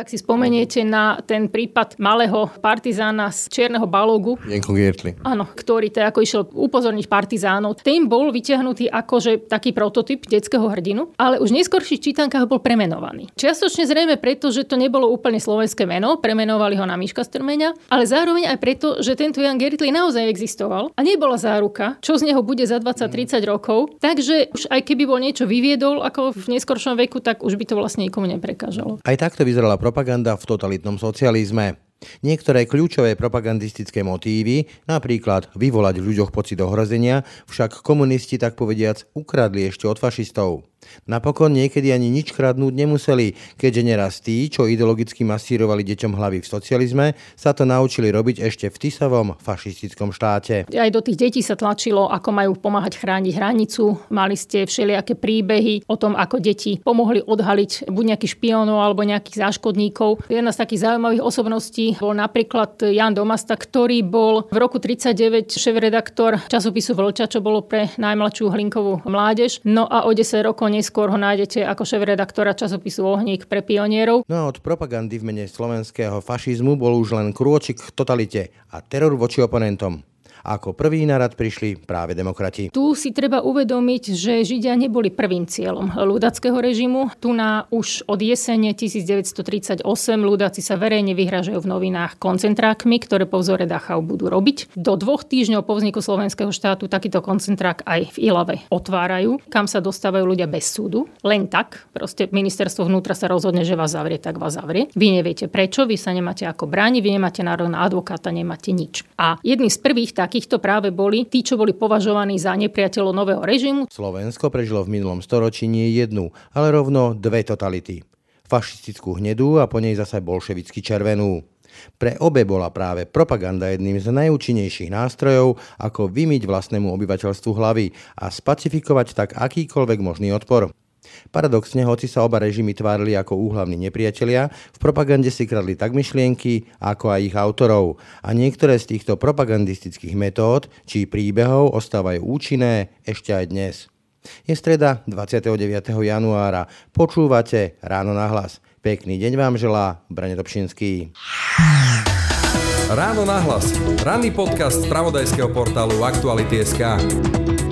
Tak si spomeniete na ten prípad malého partizána z Čierneho balógu. Jenko Giertli. Áno, ktorý teda ako išiel upozorniť partizánov. Ten bol vyťahnutý akože taký prototyp detského hrdinu, ale už v neskôrších čítankách bol premenovaný. Čiastočne zrejme preto, že to nebolo úplne slovenské meno, premenovali ho na Miška Strmeňa, ale zároveň aj preto, že tento Jan Gertli naozaj existoval a nebola záruka, čo z neho bude za 20-30 rokov. Takže už aj keby bol niečo vyviedol ako v neskoršom veku, tak už by to vlastne nikomu neprekážalo. Aj takto vyzerala propaganda v totalitnom socializme. Niektoré kľúčové propagandistické motívy, napríklad vyvolať v ľuďoch pocit ohrozenia, však komunisti tak povediac ukradli ešte od fašistov. Napokon niekedy ani nič kradnúť nemuseli, keďže neraz tí, čo ideologicky masírovali deťom hlavy v socializme, sa to naučili robiť ešte v Tisovom fašistickom štáte. Aj do tých detí sa tlačilo, ako majú pomáhať chrániť hranicu. Mali ste všelijaké príbehy o tom, ako deti pomohli odhaliť buď nejakých špiónov alebo nejakých záškodníkov. Jedna z takých zaujímavých osobností bol napríklad Jan Domasta, ktorý bol v roku 39 šéf-redaktor časopisu Vlča, čo bolo pre najmladšiu hlinkovú mládež. No a o 10 rokov neskôr ho nájdete ako šéf-redaktora časopisu Ohník pre pionierov. No a od propagandy v mene slovenského fašizmu bol už len krôčik k totalite a teror voči oponentom. Ako prvý na rad prišli práve demokrati. Tu si treba uvedomiť, že Židia neboli prvým cieľom ľudackého režimu. Tu na už od jesene 1938 ľudáci sa verejne vyhražajú v novinách koncentrákmi, ktoré po vzore Dachau budú robiť. Do dvoch týždňov po vzniku slovenského štátu takýto koncentrák aj v Ilave otvárajú, kam sa dostávajú ľudia bez súdu. Len tak, proste ministerstvo vnútra sa rozhodne, že vás zavrie, tak vás zavrie. Vy neviete prečo, vy sa nemáte ako brániť, vy nemáte nárok na advokáta, nemáte nič. A jedným z prvých tak takýchto práve boli tí, čo boli považovaní za nepriateľov nového režimu. Slovensko prežilo v minulom storočí nie jednu, ale rovno dve totality. Fašistickú hnedú a po nej zase bolševicky červenú. Pre obe bola práve propaganda jedným z najúčinnejších nástrojov, ako vymyť vlastnému obyvateľstvu hlavy a spacifikovať tak akýkoľvek možný odpor. Paradoxne, hoci sa oba režimy tvárili ako úhlavní nepriatelia, v propagande si kradli tak myšlienky, ako aj ich autorov. A niektoré z týchto propagandistických metód či príbehov ostávajú účinné ešte aj dnes. Je streda 29. januára. Počúvate Ráno na hlas. Pekný deň vám želá Brane Dobšinský. Ráno na hlas. Ranný podcast z pravodajského portálu Aktuality.sk.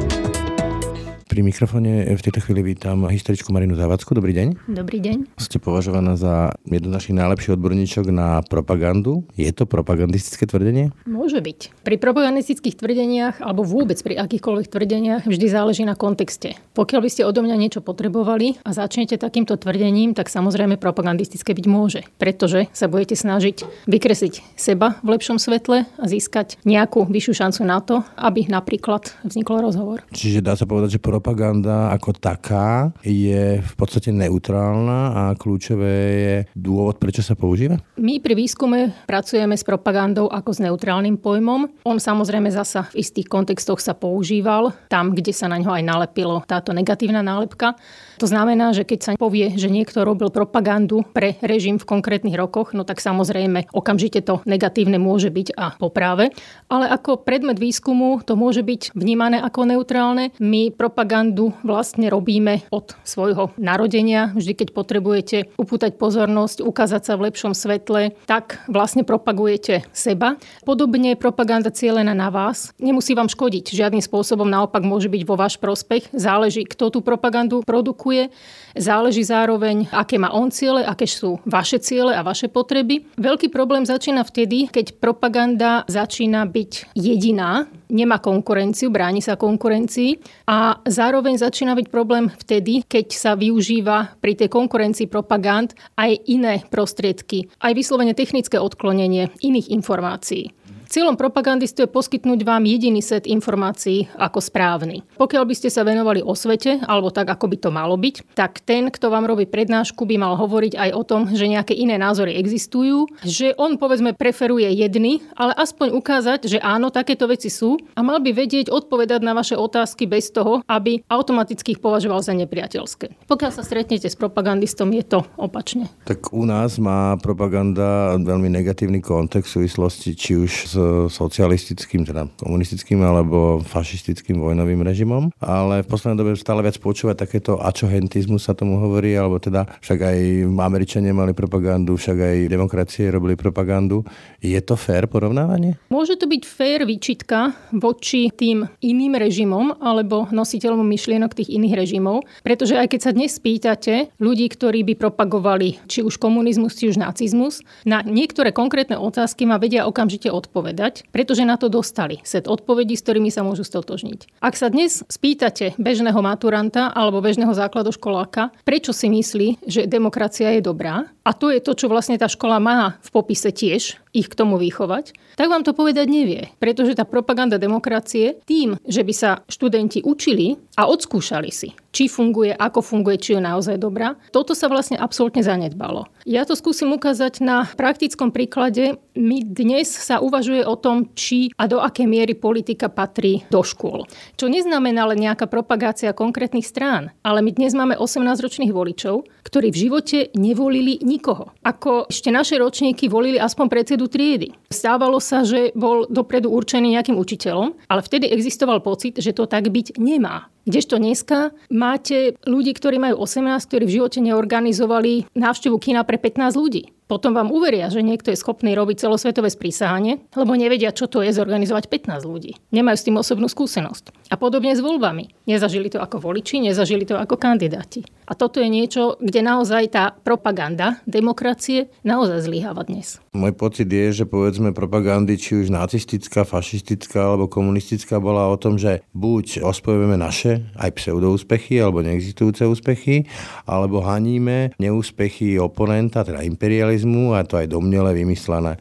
Pri mikrofóne v tejto chvíli vítam historičku Marinu Zavacku. Dobrý deň. Dobrý deň. Ste považovaná za jednu z našich najlepších odborníčok na propagandu. Je to propagandistické tvrdenie? Môže byť. Pri propagandistických tvrdeniach alebo vôbec pri akýchkoľvek tvrdeniach vždy záleží na kontexte. Pokiaľ by ste odo mňa niečo potrebovali a začnete takýmto tvrdením, tak samozrejme propagandistické byť môže. Pretože sa budete snažiť vykresliť seba v lepšom svetle a získať nejakú vyššiu šancu na to, aby napríklad vznikol rozhovor. Čiže dá sa povedať, že propaganda propaganda ako taká je v podstate neutrálna a kľúčové je dôvod, prečo sa používa? My pri výskume pracujeme s propagandou ako s neutrálnym pojmom. On samozrejme zasa v istých kontextoch sa používal, tam, kde sa na ňo aj nalepilo táto negatívna nálepka. To znamená, že keď sa povie, že niekto robil propagandu pre režim v konkrétnych rokoch, no tak samozrejme okamžite to negatívne môže byť a popráve. Ale ako predmet výskumu to môže byť vnímané ako neutrálne. My propagandu vlastne robíme od svojho narodenia. Vždy, keď potrebujete upútať pozornosť, ukázať sa v lepšom svetle, tak vlastne propagujete seba. Podobne propaganda cieľená na vás nemusí vám škodiť. Žiadnym spôsobom naopak môže byť vo váš prospech. Záleží, kto tú propagandu produkuje opakuje. Záleží zároveň, aké má on ciele, aké sú vaše ciele a vaše potreby. Veľký problém začína vtedy, keď propaganda začína byť jediná, nemá konkurenciu, bráni sa konkurencii a zároveň začína byť problém vtedy, keď sa využíva pri tej konkurencii propagand aj iné prostriedky, aj vyslovene technické odklonenie iných informácií. Cieľom propagandistu je poskytnúť vám jediný set informácií ako správny. Pokiaľ by ste sa venovali o svete, alebo tak, ako by to malo byť, tak ten, kto vám robí prednášku, by mal hovoriť aj o tom, že nejaké iné názory existujú, že on povedzme preferuje jedny, ale aspoň ukázať, že áno, takéto veci sú a mal by vedieť odpovedať na vaše otázky bez toho, aby automaticky ich považoval za nepriateľské. Pokiaľ sa stretnete s propagandistom, je to opačne. Tak u nás má propaganda veľmi negatívny kontext v súvislosti či už s socialistickým, teda komunistickým alebo fašistickým vojnovým režimom, ale v poslednej dobe stále viac počúvať takéto ačohentizmus sa tomu hovorí, alebo teda však aj Američania mali propagandu, však aj demokracie robili propagandu. Je to fér porovnávanie? Môže to byť fér výčitka voči tým iným režimom alebo nositeľom myšlienok tých iných režimov, pretože aj keď sa dnes spýtate ľudí, ktorí by propagovali či už komunizmus, či už nacizmus, na niektoré konkrétne otázky ma vedia okamžite odpovedať, pretože na to dostali set odpovedí, s ktorými sa môžu stotožniť. Ak sa dnes spýtate bežného maturanta alebo bežného základoškoláka, prečo si myslí, že demokracia je dobrá, a to je to, čo vlastne tá škola má v popise tiež, ich k tomu vychovať, tak vám to povedať nevie. Pretože tá propaganda demokracie tým, že by sa študenti učili a odskúšali si, či funguje, ako funguje, či je naozaj dobrá, toto sa vlastne absolútne zanedbalo. Ja to skúsim ukázať na praktickom príklade. My dnes sa uvažuje o tom, či a do akej miery politika patrí do škôl. Čo neznamená len nejaká propagácia konkrétnych strán, ale my dnes máme 18-ročných voličov, ktorí v živote nevolili nikoho. Ako ešte naše ročníky volili aspoň predsedu triedy. Stávalo sa, že bol dopredu určený nejakým učiteľom, ale vtedy existoval pocit, že to tak byť nemá. Kdežto dneska máte ľudí, ktorí majú 18, ktorí v živote neorganizovali návštevu kina pre 15 ľudí potom vám uveria, že niekto je schopný robiť celosvetové sprísahanie, lebo nevedia, čo to je zorganizovať 15 ľudí. Nemajú s tým osobnú skúsenosť. A podobne s voľbami. Nezažili to ako voliči, nezažili to ako kandidáti. A toto je niečo, kde naozaj tá propaganda demokracie naozaj zlyháva dnes. Môj pocit je, že povedzme propagandy, či už nacistická, fašistická alebo komunistická, bola o tom, že buď ospojujeme naše aj pseudoúspechy alebo neexistujúce úspechy, alebo haníme neúspechy oponenta, teda imperializmu socializmu a to aj domnele vymyslené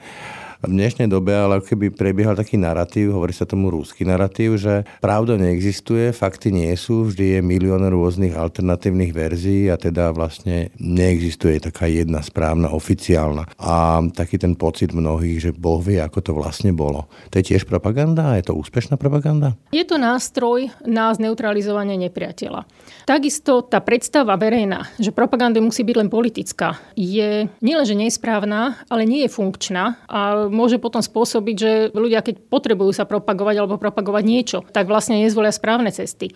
v dnešnej dobe ale keby prebiehal taký narratív, hovorí sa tomu rúsky narratív, že pravda neexistuje, fakty nie sú, vždy je milión rôznych alternatívnych verzií a teda vlastne neexistuje taká jedna správna, oficiálna. A taký ten pocit mnohých, že Boh vie, ako to vlastne bolo. To je tiež propaganda? Je to úspešná propaganda? Je to nástroj na zneutralizovanie nepriateľa. Takisto tá predstava verejná, že propaganda musí byť len politická, je nielenže nesprávna, ale nie je funkčná a môže potom spôsobiť, že ľudia, keď potrebujú sa propagovať alebo propagovať niečo, tak vlastne nezvolia správne cesty.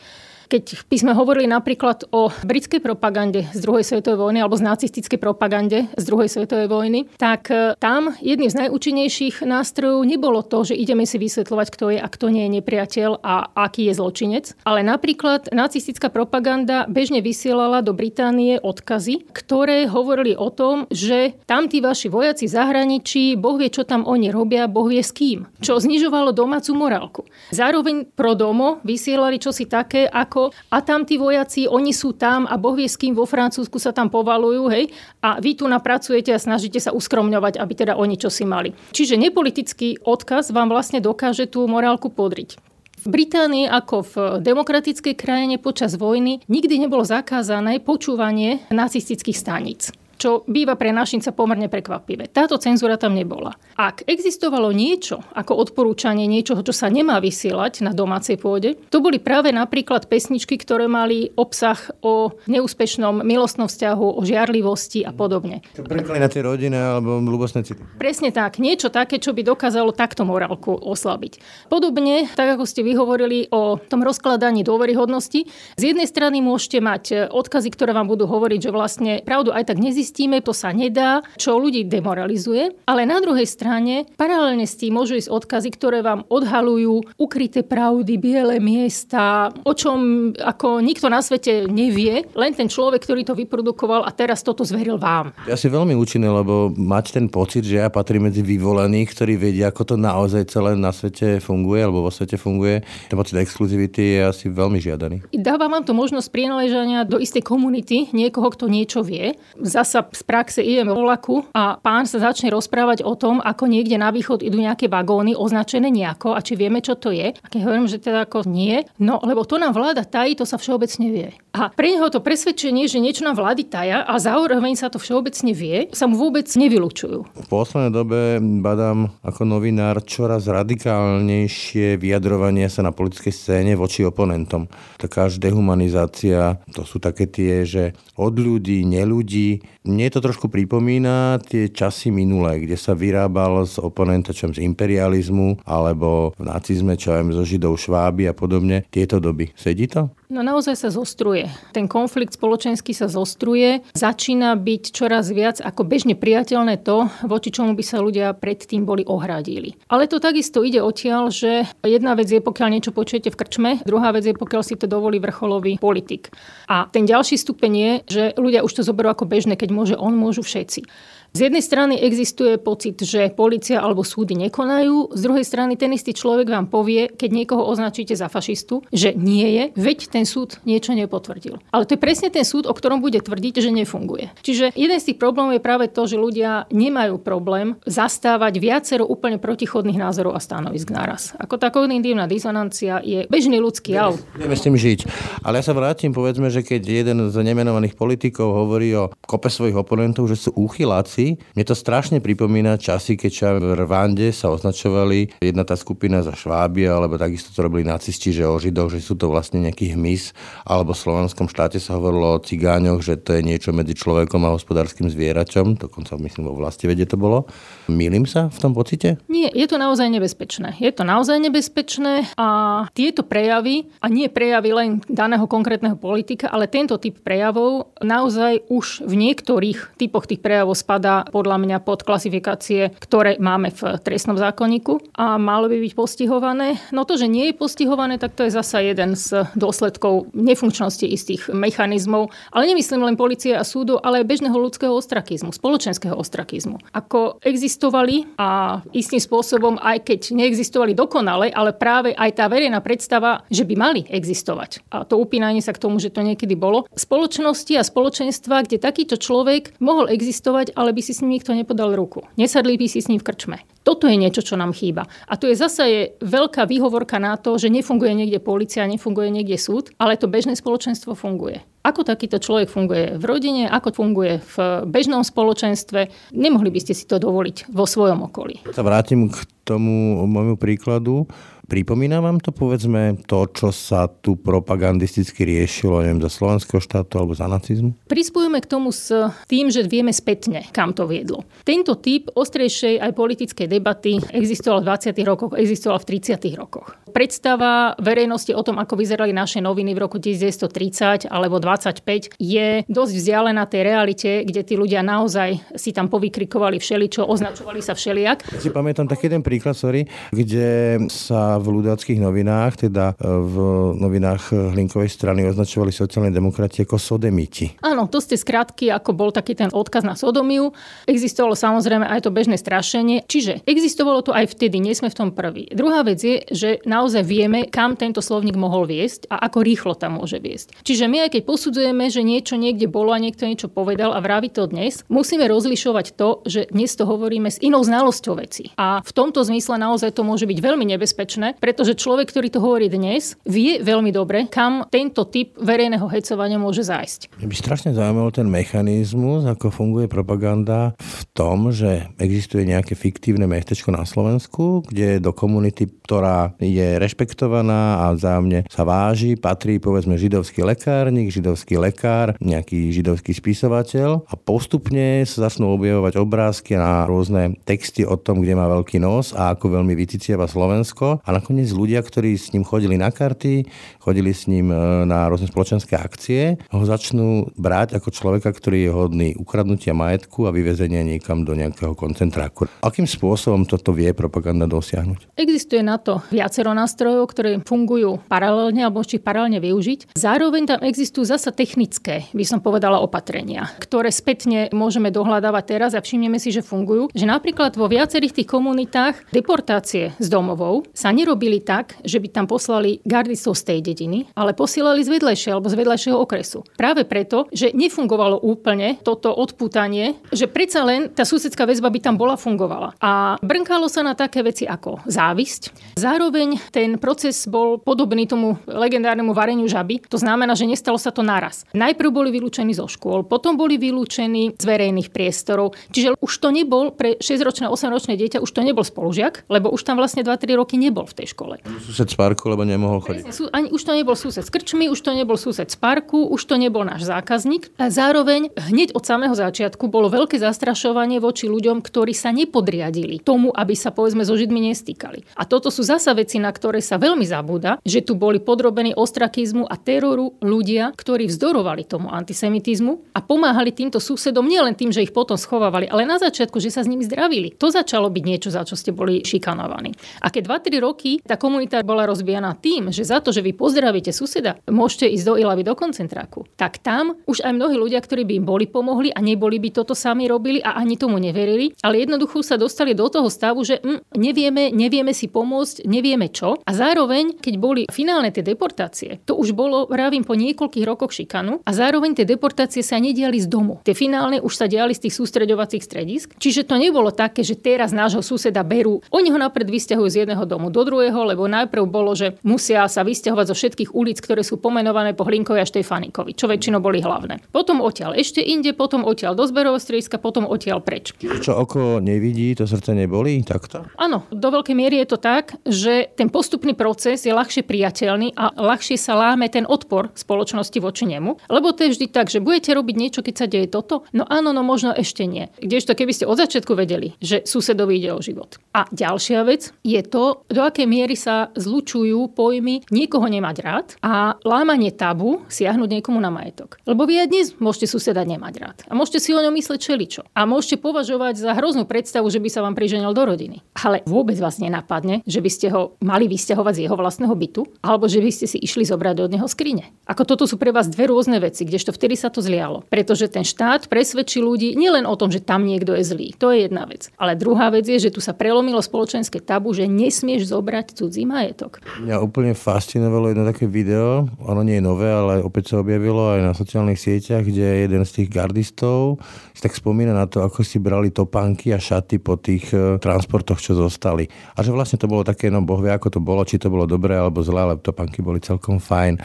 Keď by sme hovorili napríklad o britskej propagande z druhej svetovej vojny alebo z nacistickej propagande z druhej svetovej vojny, tak e, tam jedným z najúčinnejších nástrojov nebolo to, že ideme si vysvetľovať, kto je a kto nie je nepriateľ a aký je zločinec, ale napríklad nacistická propaganda bežne vysielala do Británie odkazy, ktoré hovorili o tom, že tam tí vaši vojaci v zahraničí, Boh vie, čo tam oni robia, Boh vie s kým, čo znižovalo domácu morálku. Zároveň pro domo vysielali čosi také, ako a tam tí vojaci, oni sú tam a Boh vie s kým vo Francúzsku sa tam povalujú, hej, a vy tu napracujete a snažíte sa uskromňovať, aby teda oni čo si mali. Čiže nepolitický odkaz vám vlastne dokáže tú morálku podriť. V Británii ako v demokratickej krajine počas vojny nikdy nebolo zakázané počúvanie nacistických staníc čo býva pre našinca pomerne prekvapivé. Táto cenzúra tam nebola. Ak existovalo niečo ako odporúčanie niečoho, čo sa nemá vysielať na domácej pôde, to boli práve napríklad pesničky, ktoré mali obsah o neúspešnom milostnom vzťahu, o žiarlivosti a podobne. Preklináte rodiny alebo ľubosné city. Presne tak. Niečo také, čo by dokázalo takto morálku oslabiť. Podobne, tak ako ste vyhovorili o tom rozkladaní dôveryhodnosti, z jednej strany môžete mať odkazy, ktoré vám budú hovoriť, že vlastne pravdu aj tak nezistí, nezistíme, to sa nedá, čo ľudí demoralizuje. Ale na druhej strane, paralelne s tým môžu ísť odkazy, ktoré vám odhalujú ukryté pravdy, biele miesta, o čom ako nikto na svete nevie, len ten človek, ktorý to vyprodukoval a teraz toto zveril vám. Ja si veľmi účinné, lebo mať ten pocit, že ja patrím medzi vyvolených, ktorí vedia, ako to naozaj celé na svete funguje alebo vo svete funguje. Ten pocit exkluzivity je asi veľmi žiadaný. Dáva vám to možnosť prináležania do istej komunity niekoho, kto niečo vie. Zasa z praxe idem vo vlaku a pán sa začne rozprávať o tom, ako niekde na východ idú nejaké vagóny označené nejako a či vieme, čo to je. A keď hovorím, že teda ako nie, no lebo to nám vláda tají, to sa všeobecne vie. A pre neho to presvedčenie, že niečo nám vlády taja a zároveň sa to všeobecne vie, sa mu vôbec nevylučujú. V poslednej dobe badám ako novinár čoraz radikálnejšie vyjadrovanie sa na politickej scéne voči oponentom. Taká dehumanizácia, to sú také tie, že od ľudí, neludí, Mne to trošku pripomína tie časy minulé, kde sa vyrábal z oponenta čo z imperializmu alebo v nacizme, čo aj zo Židov Šváby a podobne. Tieto doby. Sedí to? No naozaj sa zostruje. Ten konflikt spoločenský sa zostruje. Začína byť čoraz viac ako bežne priateľné to, voči čomu by sa ľudia predtým boli ohradili. Ale to takisto ide odtiaľ, že jedna vec je, pokiaľ niečo počujete v krčme, druhá vec je, pokiaľ si to dovolí vrcholový politik. A ten ďalší stupeň je, že ľudia už to zoberú ako bežné, keď môže on, môžu všetci. Z jednej strany existuje pocit, že policia alebo súdy nekonajú, z druhej strany ten istý človek vám povie, keď niekoho označíte za fašistu, že nie je, veď ten súd niečo nepotvrdil. Ale to je presne ten súd, o ktorom bude tvrdiť, že nefunguje. Čiže jeden z tých problémov je práve to, že ľudia nemajú problém zastávať viacero úplne protichodných názorov a stanovisk naraz. Ako tá kognitívna disonancia je bežný ľudský jav. Vieme s tým žiť. Ale ja sa vrátim, povedzme, že keď jeden z nemenovaných politikov hovorí o kope svojich oponentov, že sú úchyláci, veci. Mne to strašne pripomína časy, keď v Rwande sa označovali jedna tá skupina za šváby, alebo takisto to robili nacisti, že o Židoch, že sú to vlastne nejaký hmyz, alebo v slovenskom štáte sa hovorilo o cigáňoch, že to je niečo medzi človekom a hospodárskym zvieračom, dokonca myslím vo vlasti vede to bolo. Mýlim sa v tom pocite? Nie, je to naozaj nebezpečné. Je to naozaj nebezpečné a tieto prejavy, a nie prejavy len daného konkrétneho politika, ale tento typ prejavov naozaj už v niektorých typoch tých prejavov spadá spadá podľa mňa pod klasifikácie, ktoré máme v trestnom zákonníku a malo by byť postihované. No to, že nie je postihované, tak to je zasa jeden z dôsledkov nefunkčnosti istých mechanizmov. Ale nemyslím len policie a súdu, ale aj bežného ľudského ostrakizmu, spoločenského ostrakizmu. Ako existovali a istým spôsobom, aj keď neexistovali dokonale, ale práve aj tá verejná predstava, že by mali existovať. A to upínanie sa k tomu, že to niekedy bolo. Spoločnosti a spoločenstva, kde takýto človek mohol existovať, ale by by si s ním nikto nepodal ruku. Nesadli by si s ním v krčme. Toto je niečo, čo nám chýba. A tu je zase je veľká výhovorka na to, že nefunguje niekde policia, nefunguje niekde súd, ale to bežné spoločenstvo funguje. Ako takýto človek funguje v rodine, ako funguje v bežnom spoločenstve, nemohli by ste si to dovoliť vo svojom okolí. Sa vrátim k tomu môjmu príkladu. Pripomína vám to povedzme to, čo sa tu propagandisticky riešilo, neviem, za slovenského štátu alebo za nacizmu? Prispujeme k tomu s tým, že vieme spätne, kam to viedlo. Tento typ ostrejšej aj politickej debaty existoval v 20. rokoch, existoval v 30. rokoch. Predstava verejnosti o tom, ako vyzerali naše noviny v roku 1930 alebo 25 je dosť vzdialená tej realite, kde tí ľudia naozaj si tam povykrikovali všeličo, označovali sa všelijak. Ja si pamätám taký jeden príklad, sorry, kde sa v ľudáckých novinách, teda e, v novinách Hlinkovej strany označovali sociálne demokrati ako sodemiti. Áno, to ste skrátky, ako bol taký ten odkaz na sodomiu. Existovalo samozrejme aj to bežné strašenie. Čiže existovalo to aj vtedy, nie sme v tom prví. Druhá vec je, že naozaj vieme, kam tento slovník mohol viesť a ako rýchlo tam môže viesť. Čiže my aj keď posudzujeme, že niečo niekde bolo a niekto niečo povedal a vraví to dnes, musíme rozlišovať to, že dnes to hovoríme s inou znalosťou veci. A v tomto zmysle naozaj to môže byť veľmi nebezpečné, pretože človek, ktorý to hovorí dnes, vie veľmi dobre, kam tento typ verejného hecovania môže zájsť. Mňa by strašne zaujímal ten mechanizmus, ako funguje propaganda v tom, že existuje nejaké fiktívne mestečko na Slovensku, kde do komunity, ktorá je rešpektovaná a vzájomne sa váži, patrí povedzme židovský lekárnik, židovský lekár, nejaký židovský spisovateľ a postupne sa začnú objavovať obrázky na rôzne texty o tom, kde má veľký nos a ako veľmi vyticiava Slovensko a nakoniec ľudia, ktorí s ním chodili na karty, chodili s ním e, na rôzne spoločenské akcie, ho začnú brať ako človeka, ktorý je hodný ukradnutia majetku a vyvezenia niekam do nejakého koncentráku. Akým spôsobom toto vie propaganda dosiahnuť? Existuje na to viacero nástrojov, ktoré fungujú paralelne alebo ešte paralelne využiť. Zároveň tam existujú zasa technické, by som povedala, opatrenia, ktoré spätne môžeme dohľadávať teraz a všimneme si, že fungujú. Že napríklad vo viacerých tých komunitách deportácie z domovov sa nerobili tak, že by tam poslali gardistov z tej dediny, ale posielali z vedlejšieho alebo z vedlejšieho okresu. Práve preto, že nefungovalo úplne toto odputanie, že predsa len tá susedská väzba by tam bola fungovala. A brnkalo sa na také veci ako závisť. Zároveň ten proces bol podobný tomu legendárnemu vareniu žaby. To znamená, že nestalo sa to naraz. Najprv boli vylúčení zo škôl, potom boli vylúčení z verejných priestorov. Čiže už to nebol pre 6-ročné, 8-ročné dieťa, už to nebol spolužiak, lebo už tam vlastne 2-3 roky nebol v tej škole. Sused z parku, lebo nemohol chodiť. Presne, sú, ani, už to nebol sused z krčmy, už to nebol sused z parku, už to nebol náš zákazník. A zároveň hneď od samého začiatku bolo veľké zastrašovanie voči ľuďom, ktorí sa nepodriadili tomu, aby sa povedzme so Židmi nestýkali. A toto sú zasa veci, na ktoré sa veľmi zabúda, že tu boli podrobení ostrakizmu a teroru ľudia, ktorí vzdorovali tomu antisemitizmu a pomáhali týmto susedom nielen tým, že ich potom schovávali, ale na začiatku, že sa s nimi zdravili. To začalo byť niečo, za čo ste boli šikanovaní. A keď 2-3 roky tá komunita bola rozbijaná tým, že za to, že vy pozdravíte suseda, môžete ísť do Ilavy do koncentráku, tak tam už aj mnohí ľudia, ktorí by im boli pomohli a neboli by toto sami robili a ani tomu neverili, ale jednoducho sa dostali do toho stavu, že hm, nevieme, nevieme si pomôcť, nevieme čo. A zároveň, keď boli finálne tie deportácie, to už bolo, vravím, po niekoľkých rokoch šikanu a zároveň tie deportácie sa nediali z domu. Tie finálne už sa diali z tých sústreďovacích stredisk. Čiže to nebolo také, že teraz nášho suseda berú. Oni ho napred vysťahujú z jedného domu do druhého, lebo najprv bolo, že musia sa vysťahovať zo všetkých ulic, ktoré sú pomenované po Hlinkovi a Štefanikovi, čo väčšinou boli hlavné. Potom odtiaľ ešte inde, potom odtiaľ do zberového strediska, potom odtiaľ preč. Čo oko nevidí, to srdce neboli, takto? Áno, do veľkej miery je to tak, že ten postupný proces je ľahšie priateľný a ľahšie sa láme ten odpor spoločnosti voči nemu. Lebo to je vždy tak, že budete robiť niečo, keď sa deje toto. No áno, no možno ešte nie. Kdežto keby ste od začiatku vedeli, že susedovi ide o život. A ďalšia vec je to, do akej miery sa zlučujú pojmy niekoho nemať rád a lámanie tabu siahnuť niekomu na majetok. Lebo vy aj dnes môžete suseda nemať rád. A môžete si o ňom mysleť čeličo. A môžete považovať za hroznú predstavu, že by sa vám priženil do rodiny. Ale vôbec vás nenapadne, že by ste ho mali vysťahovať z jeho vlastného bytu, alebo že by ste si išli zobrať od neho skrine. Ako toto sú pre vás dve rôzne veci, kdežto vtedy sa to zlialo. Pretože ten štát presvedčí ľudí nielen o tom, že tam niekto je zlý. To je jedna vec. Ale druhá vec je, že tu sa prelomilo spoločenské tabu, že nesmieš zobrať cudzí majetok. Mňa úplne fascinovalo jedno také video, ono nie je nové, ale opäť sa objavilo aj na sociálnych sieťach, kde jeden z tých gardistov si tak spomína na to, ako si brali topánky a šaty po tých e, transportoch, čo zostali. A že vlastne to bolo také, no boh vie, ako to bolo, či to bolo dobré alebo zlé, ale topánky boli celkom fajn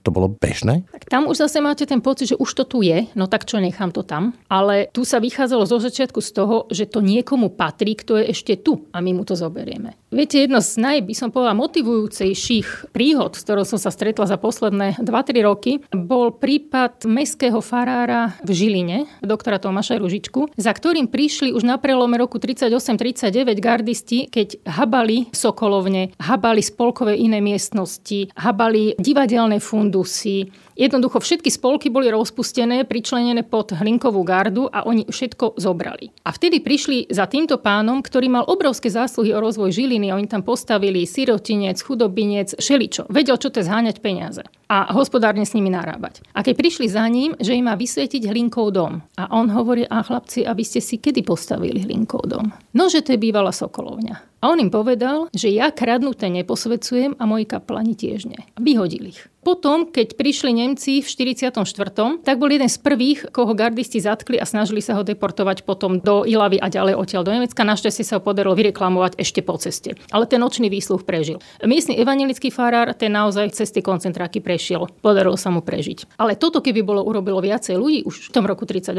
to bolo bežné? Tak tam už zase máte ten pocit, že už to tu je, no tak čo, nechám to tam. Ale tu sa vychádzalo zo začiatku z toho, že to niekomu patrí, kto je ešte tu a my mu to zoberieme. Viete, jedno z naj, by som povedala, motivujúcejších príhod, s ktorou som sa stretla za posledné 2-3 roky, bol prípad mestského farára v Žiline, doktora Tomáša Ružičku, za ktorým prišli už na prelome roku 38-39 gardisti, keď habali Sokolovne, habali spolkové iné miestnosti, habali divadelné fundusy, Jednoducho všetky spolky boli rozpustené, pričlenené pod hlinkovú gardu a oni všetko zobrali. A vtedy prišli za týmto pánom, ktorý mal obrovské zásluhy o rozvoj Žiliny. Oni tam postavili sirotinec, chudobinec, šeličo. Vedel, čo to je zháňať peniaze a hospodárne s nimi narábať. A keď prišli za ním, že im má vysvietiť hlinkov dom. A on hovorí, a chlapci, aby ste si kedy postavili hlinkov dom? No, že to je bývala Sokolovňa. A on im povedal, že ja kradnuté neposvedcujem a moji kaplani tiež nie. Vyhodil ich. Potom, keď prišli Nemci v 44., tak bol jeden z prvých, koho gardisti zatkli a snažili sa ho deportovať potom do Ilavy a ďalej odtiaľ do Nemecka. Našťastie sa ho podarilo vyreklamovať ešte po ceste. Ale ten nočný výsluh prežil. Miestny evangelický farár, ten naozaj cesty koncentráky prešiel. Podarilo sa mu prežiť. Ale toto, keby bolo urobilo viacej ľudí už v tom roku 38,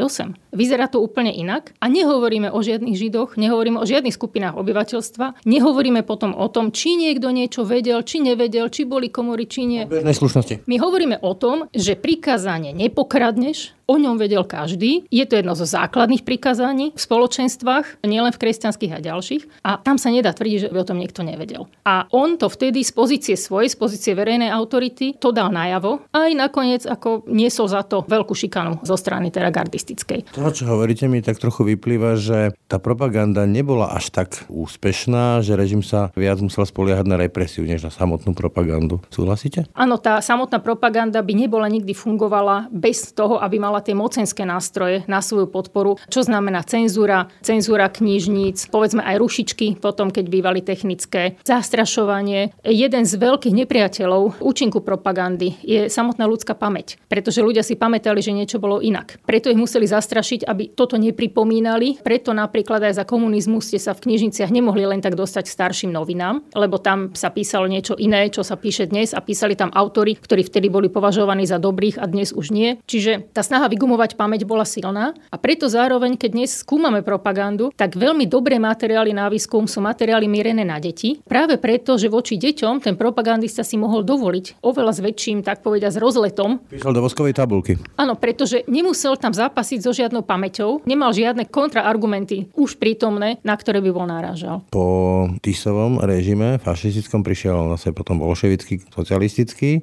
vyzerá to úplne inak. A nehovoríme o žiadnych židoch, nehovoríme o žiadnych skupinách obyvateľstva, nehovoríme potom o tom, či niekto niečo vedel, či nevedel, či boli komory, či nie slušnosti. My hovoríme o tom, že prikázanie nepokradneš, O ňom vedel každý. Je to jedno zo základných prikázaní v spoločenstvách, nielen v kresťanských a ďalších. A tam sa nedá tvrdiť, že o tom niekto nevedel. A on to vtedy z pozície svojej, z pozície verejnej autority, to dal najavo. A aj nakoniec ako niesol za to veľkú šikanu zo strany teda gardistickej. To, čo hovoríte, mi tak trochu vyplýva, že tá propaganda nebola až tak úspešná, že režim sa viac musel spoliehať na represiu, než na samotnú propagandu. Súhlasíte? Áno, tá samotná propaganda by nebola nikdy fungovala bez toho, aby mala tie mocenské nástroje na svoju podporu, čo znamená cenzúra, cenzúra knižníc, povedzme aj rušičky, potom keď bývali technické, zastrašovanie. Jeden z veľkých nepriateľov účinku propagandy je samotná ľudská pamäť, pretože ľudia si pamätali, že niečo bolo inak. Preto ich museli zastrašiť, aby toto nepripomínali. Preto napríklad aj za komunizmu ste sa v knižniciach nemohli len tak tak dostať k starším novinám, lebo tam sa písalo niečo iné, čo sa píše dnes a písali tam autory, ktorí vtedy boli považovaní za dobrých a dnes už nie. Čiže tá snaha vygumovať pamäť bola silná a preto zároveň, keď dnes skúmame propagandu, tak veľmi dobré materiály na výskum sú materiály mierené na deti. Práve preto, že voči deťom ten propagandista si mohol dovoliť oveľa s väčším, tak povedať, s rozletom. Písal do voskovej tabulky. Áno, pretože nemusel tam zapasiť so žiadnou pamäťou, nemal žiadne kontraargumenty už prítomné, na ktoré by bol náražal. Po Tisovom režime fašistickom prišiel zase potom bolševický, socialistický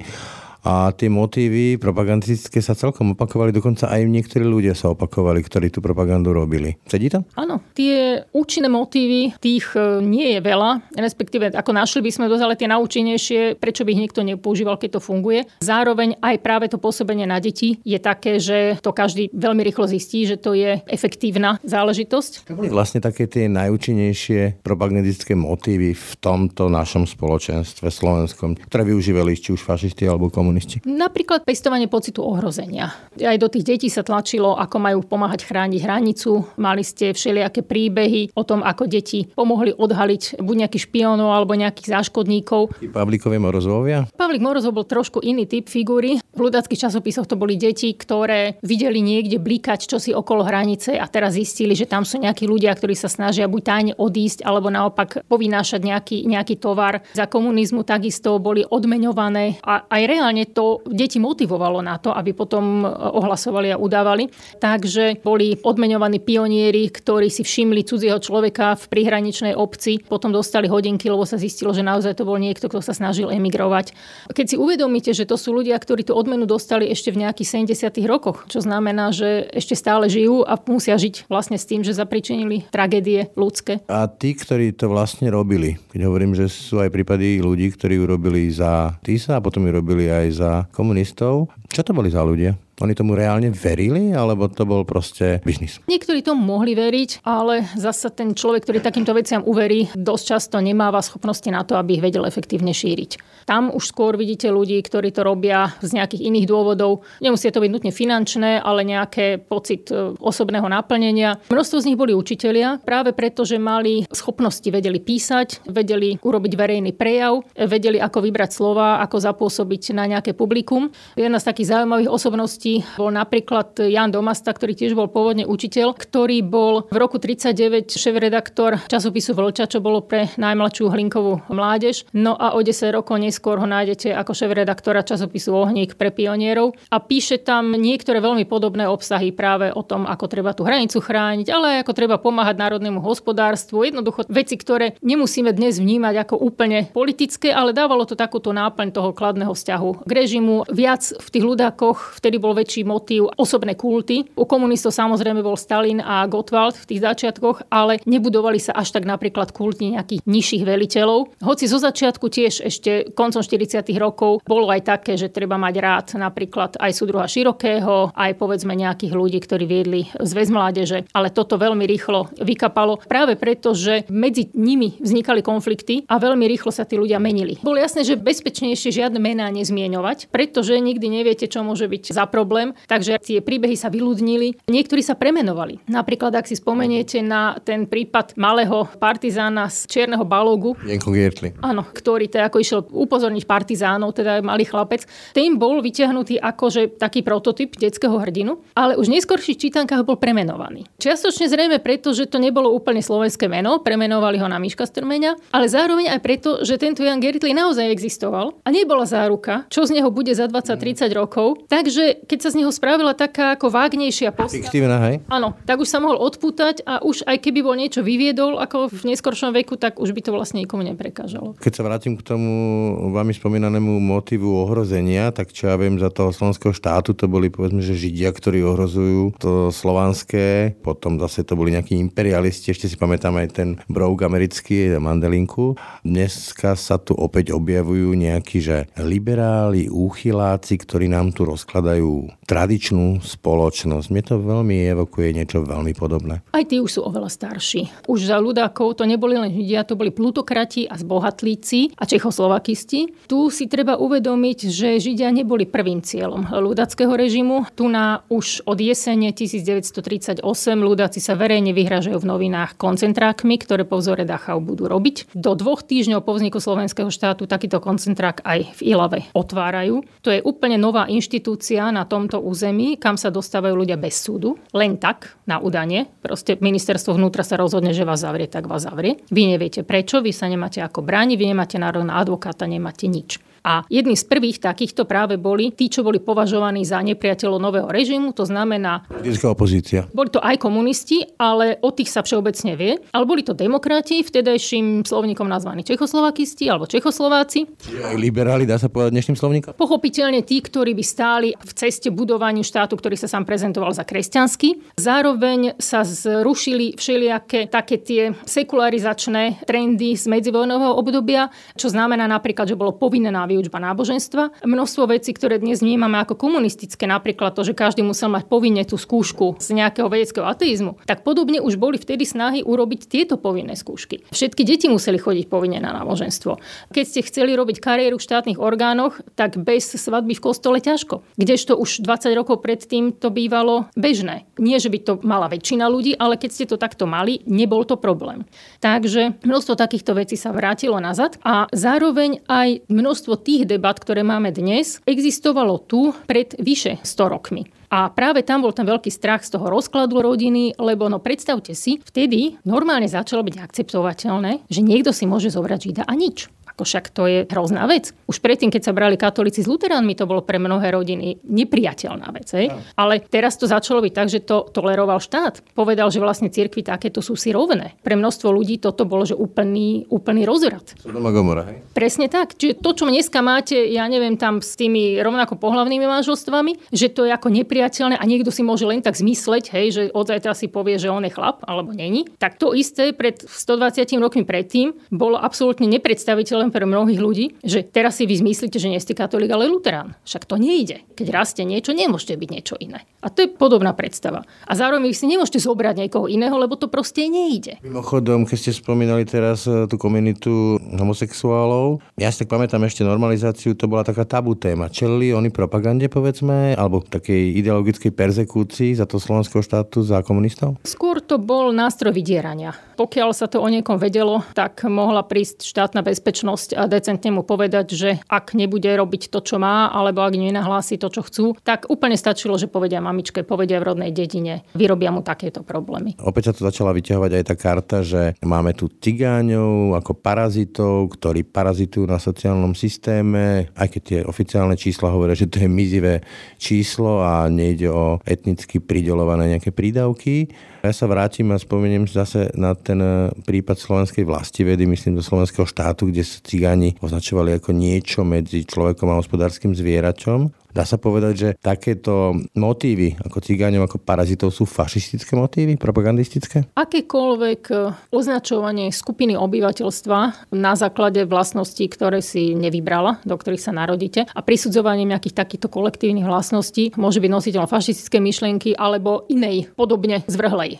a tie motívy propagandistické sa celkom opakovali, dokonca aj niektorí ľudia sa opakovali, ktorí tú propagandu robili. Sedí to? Áno, tie účinné motívy, tých e, nie je veľa, respektíve ako našli by sme dosť, ale tie naučenejšie, prečo by ich niekto nepoužíval, keď to funguje. Zároveň aj práve to pôsobenie na deti je také, že to každý veľmi rýchlo zistí, že to je efektívna záležitosť. To boli vlastne také tie najúčinnejšie propagandistické motívy v tomto našom spoločenstve slovenskom, ktoré využívali či už fašisti alebo komunisti komunisti? Napríklad pestovanie pocitu ohrozenia. Aj do tých detí sa tlačilo, ako majú pomáhať chrániť hranicu. Mali ste všelijaké príbehy o tom, ako deti pomohli odhaliť buď nejakých špionov alebo nejakých záškodníkov. I Pavlíkovi Morozovia? Pavlík Morozov bol trošku iný typ figúry. V ľudáckých časopisoch to boli deti, ktoré videli niekde blikať čosi okolo hranice a teraz zistili, že tam sú nejakí ľudia, ktorí sa snažia buď tajne odísť alebo naopak povinášať nejaký, nejaký tovar. Za komunizmu takisto boli odmeňované a aj reálne minimálne to deti motivovalo na to, aby potom e, ohlasovali a udávali. Takže boli odmeňovaní pionieri, ktorí si všimli cudzieho človeka v prihraničnej obci, potom dostali hodinky, lebo sa zistilo, že naozaj to bol niekto, kto sa snažil emigrovať. Keď si uvedomíte, že to sú ľudia, ktorí tú odmenu dostali ešte v nejakých 70. rokoch, čo znamená, že ešte stále žijú a musia žiť vlastne s tým, že zapričinili tragédie ľudské. A tí, ktorí to vlastne robili, keď hovorím, že sú aj prípady ľudí, ktorí urobili za TISA a potom ju robili aj za komunistov. Čo to boli za ľudia? Oni tomu reálne verili, alebo to bol proste biznis? Niektorí tomu mohli veriť, ale zasa ten človek, ktorý takýmto veciam uverí, dosť často nemáva schopnosti na to, aby ich vedel efektívne šíriť. Tam už skôr vidíte ľudí, ktorí to robia z nejakých iných dôvodov. Nemusí to byť nutne finančné, ale nejaké pocit e, osobného naplnenia. Množstvo z nich boli učitelia, práve preto, že mali schopnosti, vedeli písať, vedeli urobiť verejný prejav, vedeli ako vybrať slova, ako zapôsobiť na nejaké publikum. Jedna z takých zaujímavých osobností minulosti bol napríklad Jan Domasta, ktorý tiež bol pôvodne učiteľ, ktorý bol v roku 39 šéf-redaktor časopisu Vlča, čo bolo pre najmladšiu hlinkovú mládež. No a o 10 rokov neskôr ho nájdete ako šéf-redaktora časopisu Ohník pre pionierov a píše tam niektoré veľmi podobné obsahy práve o tom, ako treba tú hranicu chrániť, ale ako treba pomáhať národnému hospodárstvu. Jednoducho veci, ktoré nemusíme dnes vnímať ako úplne politické, ale dávalo to takúto náplň toho kladného vzťahu k režimu. Viac v tých ľudákoch vtedy bol väčší motív osobné kulty. U komunistov samozrejme bol Stalin a Gottwald v tých začiatkoch, ale nebudovali sa až tak napríklad kulty nejakých nižších veliteľov. Hoci zo začiatku tiež ešte koncom 40. rokov bolo aj také, že treba mať rád napríklad aj súdruha Širokého, aj povedzme nejakých ľudí, ktorí viedli zväz mládeže, ale toto veľmi rýchlo vykapalo práve preto, že medzi nimi vznikali konflikty a veľmi rýchlo sa tí ľudia menili. Bolo jasné, že bezpečnejšie žiadne mená nezmieňovať, pretože nikdy neviete, čo môže byť za problém problém, takže tie príbehy sa vyľudnili. Niektorí sa premenovali. Napríklad, ak si spomeniete na ten prípad malého partizána z Čierneho Giertli. Áno, ktorý teda ako išiel upozorniť partizánov, teda malý chlapec. Ten bol vyťahnutý akože taký prototyp detského hrdinu, ale už v neskorších čítankách bol premenovaný. Čiastočne zrejme preto, že to nebolo úplne slovenské meno, premenovali ho na Miška Strmeňa, ale zároveň aj preto, že tento Jan Gertli naozaj existoval a nebola záruka, čo z neho bude za 20-30 rokov. Takže keď sa z neho spravila taká ako vágnejšia postava. Fiktívna, hej? Áno, tak už sa mohol odpútať a už aj keby bol niečo vyviedol ako v neskoršom veku, tak už by to vlastne nikomu neprekážalo. Keď sa vrátim k tomu vami spomínanému motivu ohrozenia, tak čo ja viem, za toho slovenského štátu to boli povedzme, že Židia, ktorí ohrozujú to slovanské, potom zase to boli nejakí imperialisti, ešte si pamätám aj ten brouk americký, Mandelinku. Dneska sa tu opäť objavujú nejakí, že liberáli, úchyláci, ktorí nám tu rozkladajú tradičnú spoločnosť. Mne to veľmi evokuje niečo veľmi podobné. Aj tí už sú oveľa starší. Už za ľudákov to neboli len Židia, to boli plutokrati a zbohatlíci a Čechoslovakisti. Tu si treba uvedomiť, že Židia neboli prvým cieľom ľudackého režimu. Tu na už od jesene 1938 ľudáci sa verejne vyhražajú v novinách koncentrákmi, ktoré po vzore Dachau budú robiť. Do dvoch týždňov po vzniku slovenského štátu takýto koncentrák aj v Ilave otvárajú. To je úplne nová inštitúcia na tomto území, kam sa dostávajú ľudia bez súdu, len tak, na udanie. Proste ministerstvo vnútra sa rozhodne, že vás zavrie, tak vás zavrie. Vy neviete prečo, vy sa nemáte ako brániť, vy nemáte nárok advokáta, nemáte nič. A jedni z prvých takýchto práve boli tí, čo boli považovaní za nepriateľov nového režimu, to znamená... Politická opozícia. Boli to aj komunisti, ale o tých sa všeobecne vie. Ale boli to demokrati, vtedajším slovníkom nazvaní Čechoslovakisti alebo Čechoslováci. Aj liberáli, dá sa povedať dnešným slovníkom? Pochopiteľne tí, ktorí by stáli v ceste budovaniu štátu, ktorý sa sám prezentoval za kresťanský. Zároveň sa zrušili všelijaké také tie sekularizačné trendy z medzivojnového obdobia, čo znamená napríklad, že bolo povinné výučba náboženstva. Množstvo vecí, ktoré dnes vnímame ako komunistické, napríklad to, že každý musel mať povinne tú skúšku z nejakého vedeckého ateizmu, tak podobne už boli vtedy snahy urobiť tieto povinné skúšky. Všetky deti museli chodiť povinne na náboženstvo. Keď ste chceli robiť kariéru v štátnych orgánoch, tak bez svadby v kostole ťažko. Kdežto už 20 rokov predtým to bývalo bežné. Nie, že by to mala väčšina ľudí, ale keď ste to takto mali, nebol to problém. Takže množstvo takýchto vecí sa vrátilo nazad a zároveň aj množstvo tých debat, ktoré máme dnes, existovalo tu pred vyše 100 rokmi. A práve tam bol ten veľký strach z toho rozkladu rodiny, lebo no predstavte si, vtedy normálne začalo byť akceptovateľné, že niekto si môže zobrať žida a nič. Ako však to je hrozná vec. Už predtým, keď sa brali katolíci s luteránmi, to bolo pre mnohé rodiny nepriateľná vec. Hej? Ale teraz to začalo byť tak, že to toleroval štát. Povedal, že vlastne cirkvi takéto sú si rovné. Pre množstvo ľudí toto bolo, že úplný, úplný rozvrat. Gomora, hej? Presne tak. Čiže to, čo dneska máte, ja neviem, tam s tými rovnako pohlavnými manželstvami, že to je ako nepriateľné a niekto si môže len tak zmysleť, hej, že od zajtra si povie, že on je chlap alebo není. Tak to isté pred 120 rokmi predtým bolo absolútne nepredstaviteľné problém pre mnohých ľudí, že teraz si vy zmyslíte, že nie ste katolík, ale luterán. Však to nejde. Keď rastie niečo, nemôžete byť niečo iné. A to je podobná predstava. A zároveň vy si nemôžete zobrať niekoho iného, lebo to proste nejde. Mimochodom, keď ste spomínali teraz e, tú komunitu homosexuálov, ja si tak pamätám ešte normalizáciu, to bola taká tabu téma. Čelili oni propagande, povedzme, alebo takej ideologickej persekúcii za to slovenského štátu za komunistov? Skôr to bol nástroj vydierania. Pokiaľ sa to o niekom vedelo, tak mohla prísť štátna bezpečnosť a decentne mu povedať, že ak nebude robiť to, čo má, alebo ak nenahlási to, čo chcú, tak úplne stačilo, že povedia mamičke, povedia v rodnej dedine, vyrobia mu takéto problémy. Opäť sa tu začala vyťahovať aj tá karta, že máme tu cigáňov ako parazitov, ktorí parazitujú na sociálnom systéme, aj keď tie oficiálne čísla hovoria, že to je mizivé číslo a nejde o etnicky pridelované nejaké prídavky. Ja sa vrátim a spomeniem zase na ten eh, prípad slovenskej vlasti vedy, myslím do slovenského štátu, kde sa cigáni označovali ako niečo medzi človekom a hospodárskym zvieraťom. Dá sa povedať, že takéto motívy ako cigáňov, ako parazitov sú fašistické motívy, propagandistické? Akékoľvek eh, označovanie skupiny obyvateľstva na základe vlastností, ktoré si nevybrala, do ktorých sa narodíte a prisudzovanie nejakých takýchto kolektívnych vlastností môže byť nositeľom fašistické myšlienky alebo inej podobne zvrhlej.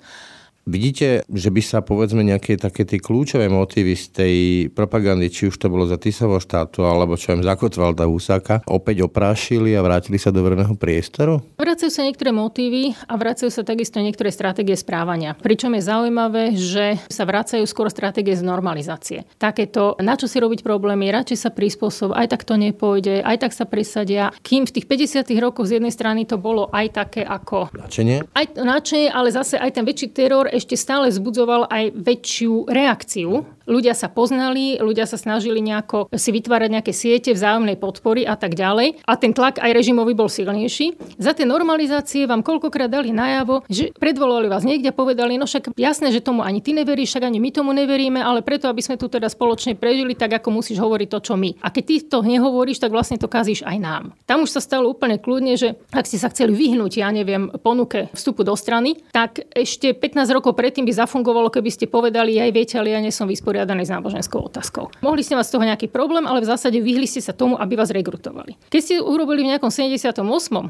Vidíte, že by sa povedzme nejaké také tie kľúčové motívy z tej propagandy, či už to bolo za Tisovo štátu, alebo čo im zakotval tá Husáka, opäť oprášili a vrátili sa do verného priestoru? Vracajú sa niektoré motívy a vracajú sa takisto niektoré stratégie správania. Pričom je zaujímavé, že sa vracajú skôr stratégie z normalizácie. Takéto, na čo si robiť problémy, radšej sa prispôsob, aj tak to nepôjde, aj tak sa presadia. Kým v tých 50. rokoch z jednej strany to bolo aj také ako... Načenie? Aj načenie, ale zase aj ten väčší teror ešte stále vzbudzoval aj väčšiu reakciu ľudia sa poznali, ľudia sa snažili nejako si vytvárať nejaké siete vzájomnej podpory a tak ďalej. A ten tlak aj režimový bol silnejší. Za tie normalizácie vám koľkokrát dali najavo, že predvolali vás niekde a povedali, no však jasné, že tomu ani ty neveríš, však ani my tomu neveríme, ale preto, aby sme tu teda spoločne prežili, tak ako musíš hovoriť to, čo my. A keď ty to nehovoríš, tak vlastne to kazíš aj nám. Tam už sa stalo úplne kľudne, že ak ste sa chceli vyhnúť, ja neviem, ponuke vstupu do strany, tak ešte 15 rokov predtým by zafungovalo, keby ste povedali, aj viete, ale ja nie som vysporiadaný vysporiadaní s náboženskou otázkou. Mohli ste mať z toho nejaký problém, ale v zásade vyhli ste sa tomu, aby vás rekrutovali. Keď ste urobili v nejakom 78.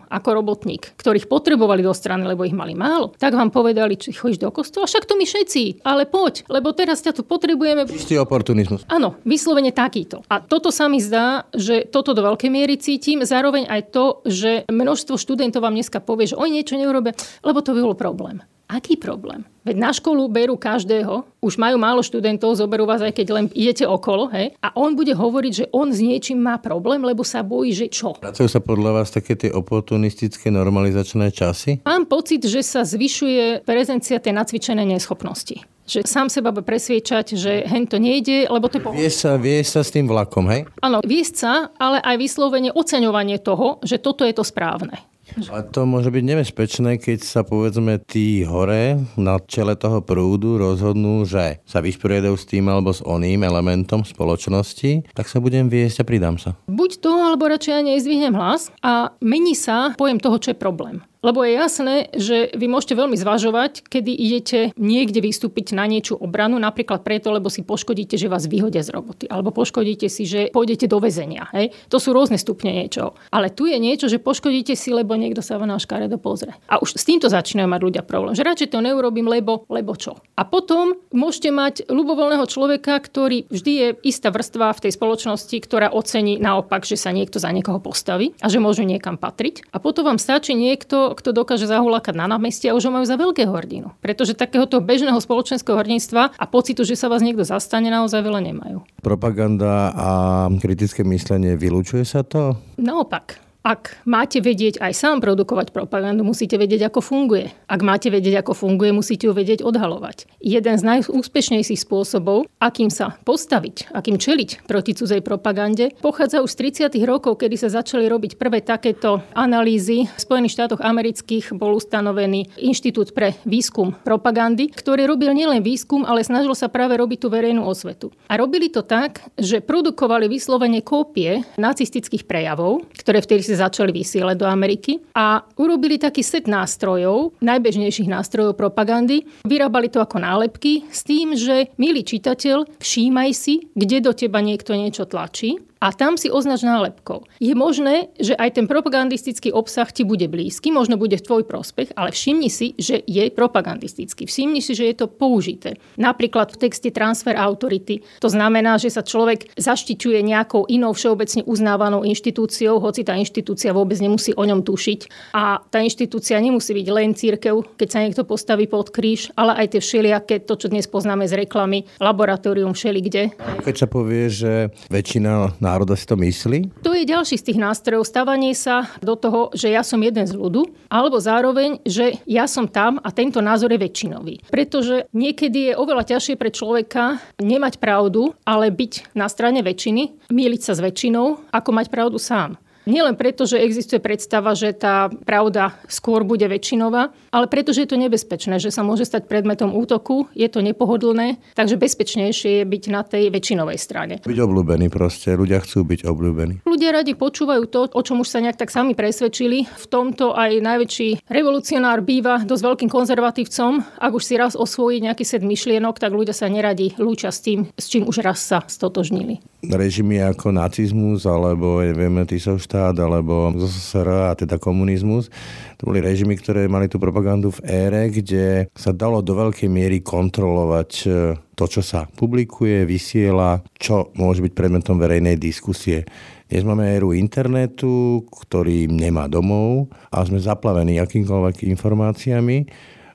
ako robotník, ktorých potrebovali do strany, lebo ich mali málo, tak vám povedali, či chodíš do kostola, však to my všetci, ale poď, lebo teraz ťa tu potrebujeme. Čistý oportunizmus. Áno, vyslovene takýto. A toto sa mi zdá, že toto do veľkej miery cítim. Zároveň aj to, že množstvo študentov vám dneska povie, že oni niečo neurobia, lebo to by bol problém. Aký problém? Veď na školu berú každého, už majú málo študentov, zoberú vás aj keď len idete okolo, hej? A on bude hovoriť, že on s niečím má problém, lebo sa bojí, že čo? Pracujú sa podľa vás také tie oportunistické normalizačné časy? Mám pocit, že sa zvyšuje prezencia tej nacvičenej neschopnosti že sám seba presviečať, že hen to nejde, lebo to je Vie sa, vie sa s tým vlakom, hej? Áno, viesť sa, ale aj vyslovene oceňovanie toho, že toto je to správne. A to môže byť nebezpečné, keď sa povedzme tí hore na čele toho prúdu rozhodnú, že sa vysporiadajú s tým alebo s oným elementom spoločnosti, tak sa budem viesť a pridám sa. Buď to, alebo radšej ja nezdvihnem hlas a mení sa pojem toho, čo je problém. Lebo je jasné, že vy môžete veľmi zvažovať, kedy idete niekde vystúpiť na niečo obranu, napríklad preto, lebo si poškodíte, že vás vyhodia z roboty, alebo poškodíte si, že pôjdete do väzenia. Hej? To sú rôzne stupne niečo. Ale tu je niečo, že poškodíte si, lebo niekto sa na škaredo pozrie. A už s týmto začínajú mať ľudia problém. Že radšej to neurobím, lebo, lebo čo. A potom môžete mať ľubovoľného človeka, ktorý vždy je istá vrstva v tej spoločnosti, ktorá ocení naopak, že sa niekto za niekoho postaví a že môžu niekam patriť. A potom vám stačí niekto, kto dokáže zahulakať na námestie a už ho majú za veľkého hrdinu. Pretože takéhoto bežného spoločenského hrdinstva a pocitu, že sa vás niekto zastane, naozaj veľa nemajú. Propaganda a kritické myslenie, vylúčuje sa to? Naopak. Ak máte vedieť aj sám produkovať propagandu, musíte vedieť, ako funguje. Ak máte vedieť, ako funguje, musíte ju vedieť odhalovať. Jeden z najúspešnejších spôsobov, akým sa postaviť, akým čeliť proti cudzej propagande, pochádza už z 30. rokov, kedy sa začali robiť prvé takéto analýzy. V Spojených štátoch amerických bol ustanovený Inštitút pre výskum propagandy, ktorý robil nielen výskum, ale snažil sa práve robiť tú verejnú osvetu. A robili to tak, že produkovali vyslovene kópie nacistických prejavov, ktoré vtedy si začali vysielať do Ameriky a urobili taký set nástrojov, najbežnejších nástrojov propagandy. Vyrábali to ako nálepky s tým, že milý čitateľ, všímaj si, kde do teba niekto niečo tlačí a tam si označ nálepkou. Je možné, že aj ten propagandistický obsah ti bude blízky, možno bude v tvoj prospech, ale všimni si, že je propagandistický. Všimni si, že je to použité. Napríklad v texte transfer autority. To znamená, že sa človek zaštiťuje nejakou inou všeobecne uznávanou inštitúciou, hoci tá inštitúcia vôbec nemusí o ňom tušiť. A tá inštitúcia nemusí byť len církev, keď sa niekto postaví pod kríž, ale aj tie všelijaké, to, čo dnes poznáme z reklamy, laboratórium všelikde. Keď sa povie, že väčšina národa si to myslí? To je ďalší z tých nástrojov. Stávanie sa do toho, že ja som jeden z ľudu, alebo zároveň, že ja som tam a tento názor je väčšinový. Pretože niekedy je oveľa ťažšie pre človeka nemať pravdu, ale byť na strane väčšiny, míliť sa s väčšinou, ako mať pravdu sám. Nielen preto, že existuje predstava, že tá pravda skôr bude väčšinová, ale preto, že je to nebezpečné, že sa môže stať predmetom útoku, je to nepohodlné, takže bezpečnejšie je byť na tej väčšinovej strane. Byť obľúbený proste, ľudia chcú byť obľúbení. Ľudia radi počúvajú to, o čom už sa nejak tak sami presvedčili. V tomto aj najväčší revolucionár býva dosť veľkým konzervatívcom. Ak už si raz osvojí nejaký set myšlienok, tak ľudia sa neradi lúčia s tým, s čím už raz sa stotožnili. Režimy ako nacizmus alebo nevieme, Tisovštát štát alebo ZSSR a teda komunizmus. To boli režimy, ktoré mali tú propagandu v ére, kde sa dalo do veľkej miery kontrolovať e, to, čo sa publikuje, vysiela, čo môže byť predmetom verejnej diskusie. Dnes máme éru internetu, ktorý nemá domov a sme zaplavení akýmkoľvek informáciami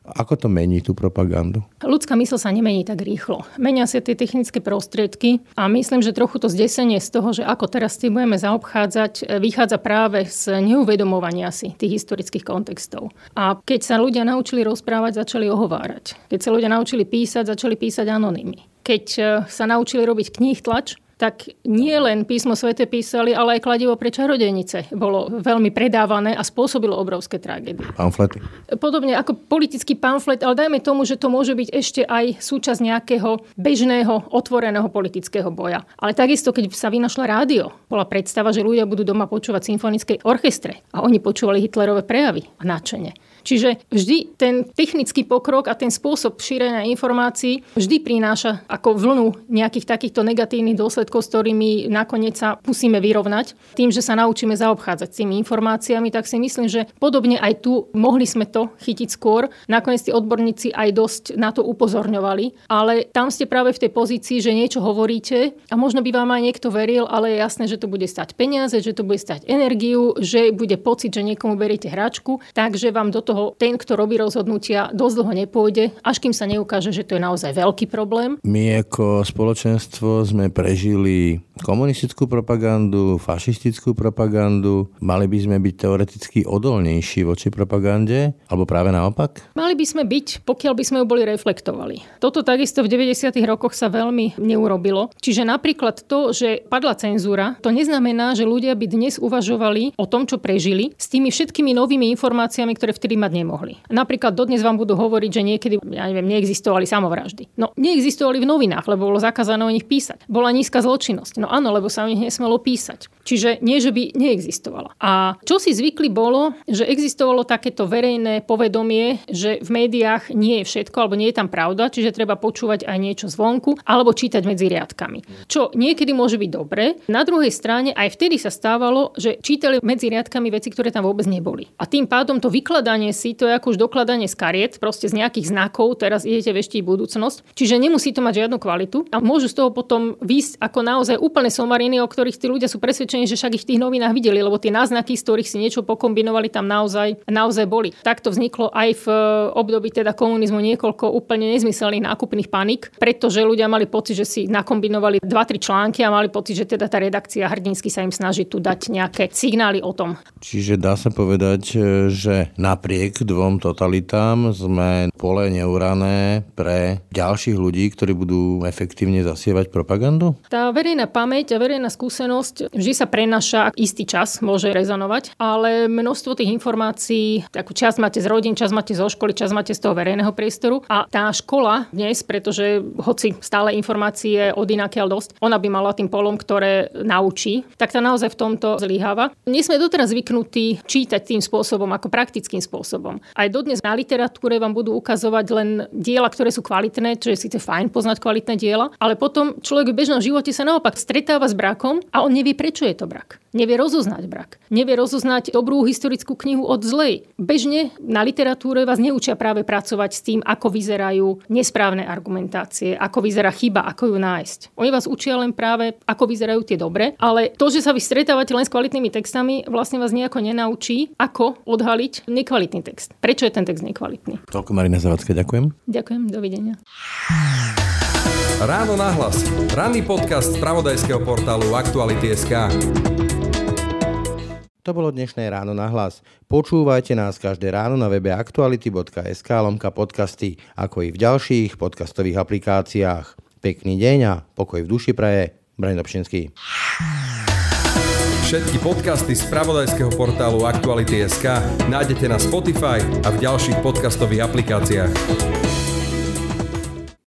ako to mení tú propagandu? Ľudská mysl sa nemení tak rýchlo. Menia sa tie technické prostriedky a myslím, že trochu to zdesenie z toho, že ako teraz tým budeme zaobchádzať, e, vychádza práve z neuvedomovania si tých historických kontextov. A keď sa ľudia naučili rozprávať, začali ohovárať. Keď sa ľudia naučili písať, začali písať anonymy. Keď e, sa naučili robiť kníh tlač, tak nie len písmo svete písali, ale aj kladivo pre čarodejnice bolo veľmi predávané a spôsobilo obrovské tragédie. Pamflety. Podobne ako politický pamflet, ale dajme tomu, že to môže byť ešte aj súčasť nejakého bežného, otvoreného politického boja. Ale takisto, keď sa vynašla rádio, bola predstava, že ľudia budú doma počúvať symfonické orchestre a oni počúvali Hitlerové prejavy a náčene. Čiže vždy ten technický pokrok a ten spôsob šírenia informácií vždy prináša ako vlnu nejakých takýchto negatívnych dôsledkov, s ktorými nakoniec sa musíme vyrovnať. Tým, že sa naučíme zaobchádzať s tými informáciami, tak si myslím, že podobne aj tu mohli sme to chytiť skôr. Nakoniec tí odborníci aj dosť na to upozorňovali, ale tam ste práve v tej pozícii, že niečo hovoríte a možno by vám aj niekto veril, ale je jasné, že to bude stať peniaze, že to bude stať energiu, že bude pocit, že niekomu beriete hračku, takže vám do toho ten, kto robí rozhodnutia, dosť dlho nepôjde, až kým sa neukáže, že to je naozaj veľký problém. My ako spoločenstvo sme prežili komunistickú propagandu, fašistickú propagandu. Mali by sme byť teoreticky odolnejší voči propagande, alebo práve naopak? Mali by sme byť, pokiaľ by sme ju boli reflektovali. Toto takisto v 90. rokoch sa veľmi neurobilo. Čiže napríklad to, že padla cenzúra, to neznamená, že ľudia by dnes uvažovali o tom, čo prežili, s tými všetkými novými informáciami, ktoré vtedy mať nemohli. Napríklad dodnes vám budú hovoriť, že niekedy, ja neviem, neexistovali samovraždy. No, neexistovali v novinách, lebo bolo zakázané o nich písať. Bola nízka zločinnosť. No áno, lebo sa o nich nesmelo písať. Čiže nie, že by neexistovala. A čo si zvykli bolo, že existovalo takéto verejné povedomie, že v médiách nie je všetko, alebo nie je tam pravda, čiže treba počúvať aj niečo zvonku, alebo čítať medzi riadkami. Čo niekedy môže byť dobré. Na druhej strane aj vtedy sa stávalo, že čítali medzi riadkami veci, ktoré tam vôbec neboli. A tým pádom to vykladanie si, to je ako už dokladanie z kariet, proste z nejakých znakov, teraz idete veštiť budúcnosť. Čiže nemusí to mať žiadnu kvalitu a môžu z toho potom výjsť ako naozaj úplne somariny, o ktorých tí ľudia sú presvedčení, že však ich v tých novinách videli, lebo tie náznaky, z ktorých si niečo pokombinovali, tam naozaj, naozaj boli. Takto vzniklo aj v e, období teda komunizmu niekoľko úplne nezmyselných nákupných panik, pretože ľudia mali pocit, že si nakombinovali 2-3 články a mali pocit, že teda tá redakcia hrdinsky sa im snaží tu dať nejaké signály o tom. Čiže dá sa povedať, e, že napriek dvom totalitám sme pole neurané pre ďalších ľudí, ktorí budú efektívne zasievať propagandu? Tá verejná pamäť a verejná skúsenosť vždy sa prenaša istý čas, môže rezonovať, ale množstvo tých informácií, takú časť máte z rodín, časť máte zo školy, časť máte z toho verejného priestoru a tá škola dnes, pretože hoci stále informácie od inakiaľ dosť, ona by mala tým polom, ktoré naučí, tak tá naozaj v tomto zlyháva. Nie sme doteraz zvyknutí čítať tým spôsobom, ako praktickým spôsobom. Aj dodnes na literatúre vám budú ukazovať len diela, ktoré sú kvalitné, čo je síce fajn poznať kvalitné diela, ale potom človek v bežnom živote sa naopak stretáva s brakom a on nevie, prečo je to brak. Nevie rozoznať brak. Nevie rozoznať dobrú historickú knihu od zlej. Bežne na literatúre vás neučia práve pracovať s tým, ako vyzerajú nesprávne argumentácie, ako vyzerá chyba, ako ju nájsť. Oni vás učia len práve, ako vyzerajú tie dobre, ale to, že sa vy stretávate len s kvalitnými textami, vlastne vás nejako nenaučí, ako odhaliť nekvalitný text. Prečo je ten text nekvalitný? Toľko Marina Zavacká, ďakujem. Ďakujem, dovidenia. Ráno nahlas. Ranný podcast z pravodajského portálu Aktuality.sk. To bolo dnešné ráno na hlas. Počúvajte nás každé ráno na webe aktuality.sk lomka podcasty, ako i v ďalších podcastových aplikáciách. Pekný deň a pokoj v duši praje. Braň Dobšinský. Všetky podcasty z pravodajského portálu Aktuality.sk nájdete na Spotify a v ďalších podcastových aplikáciách.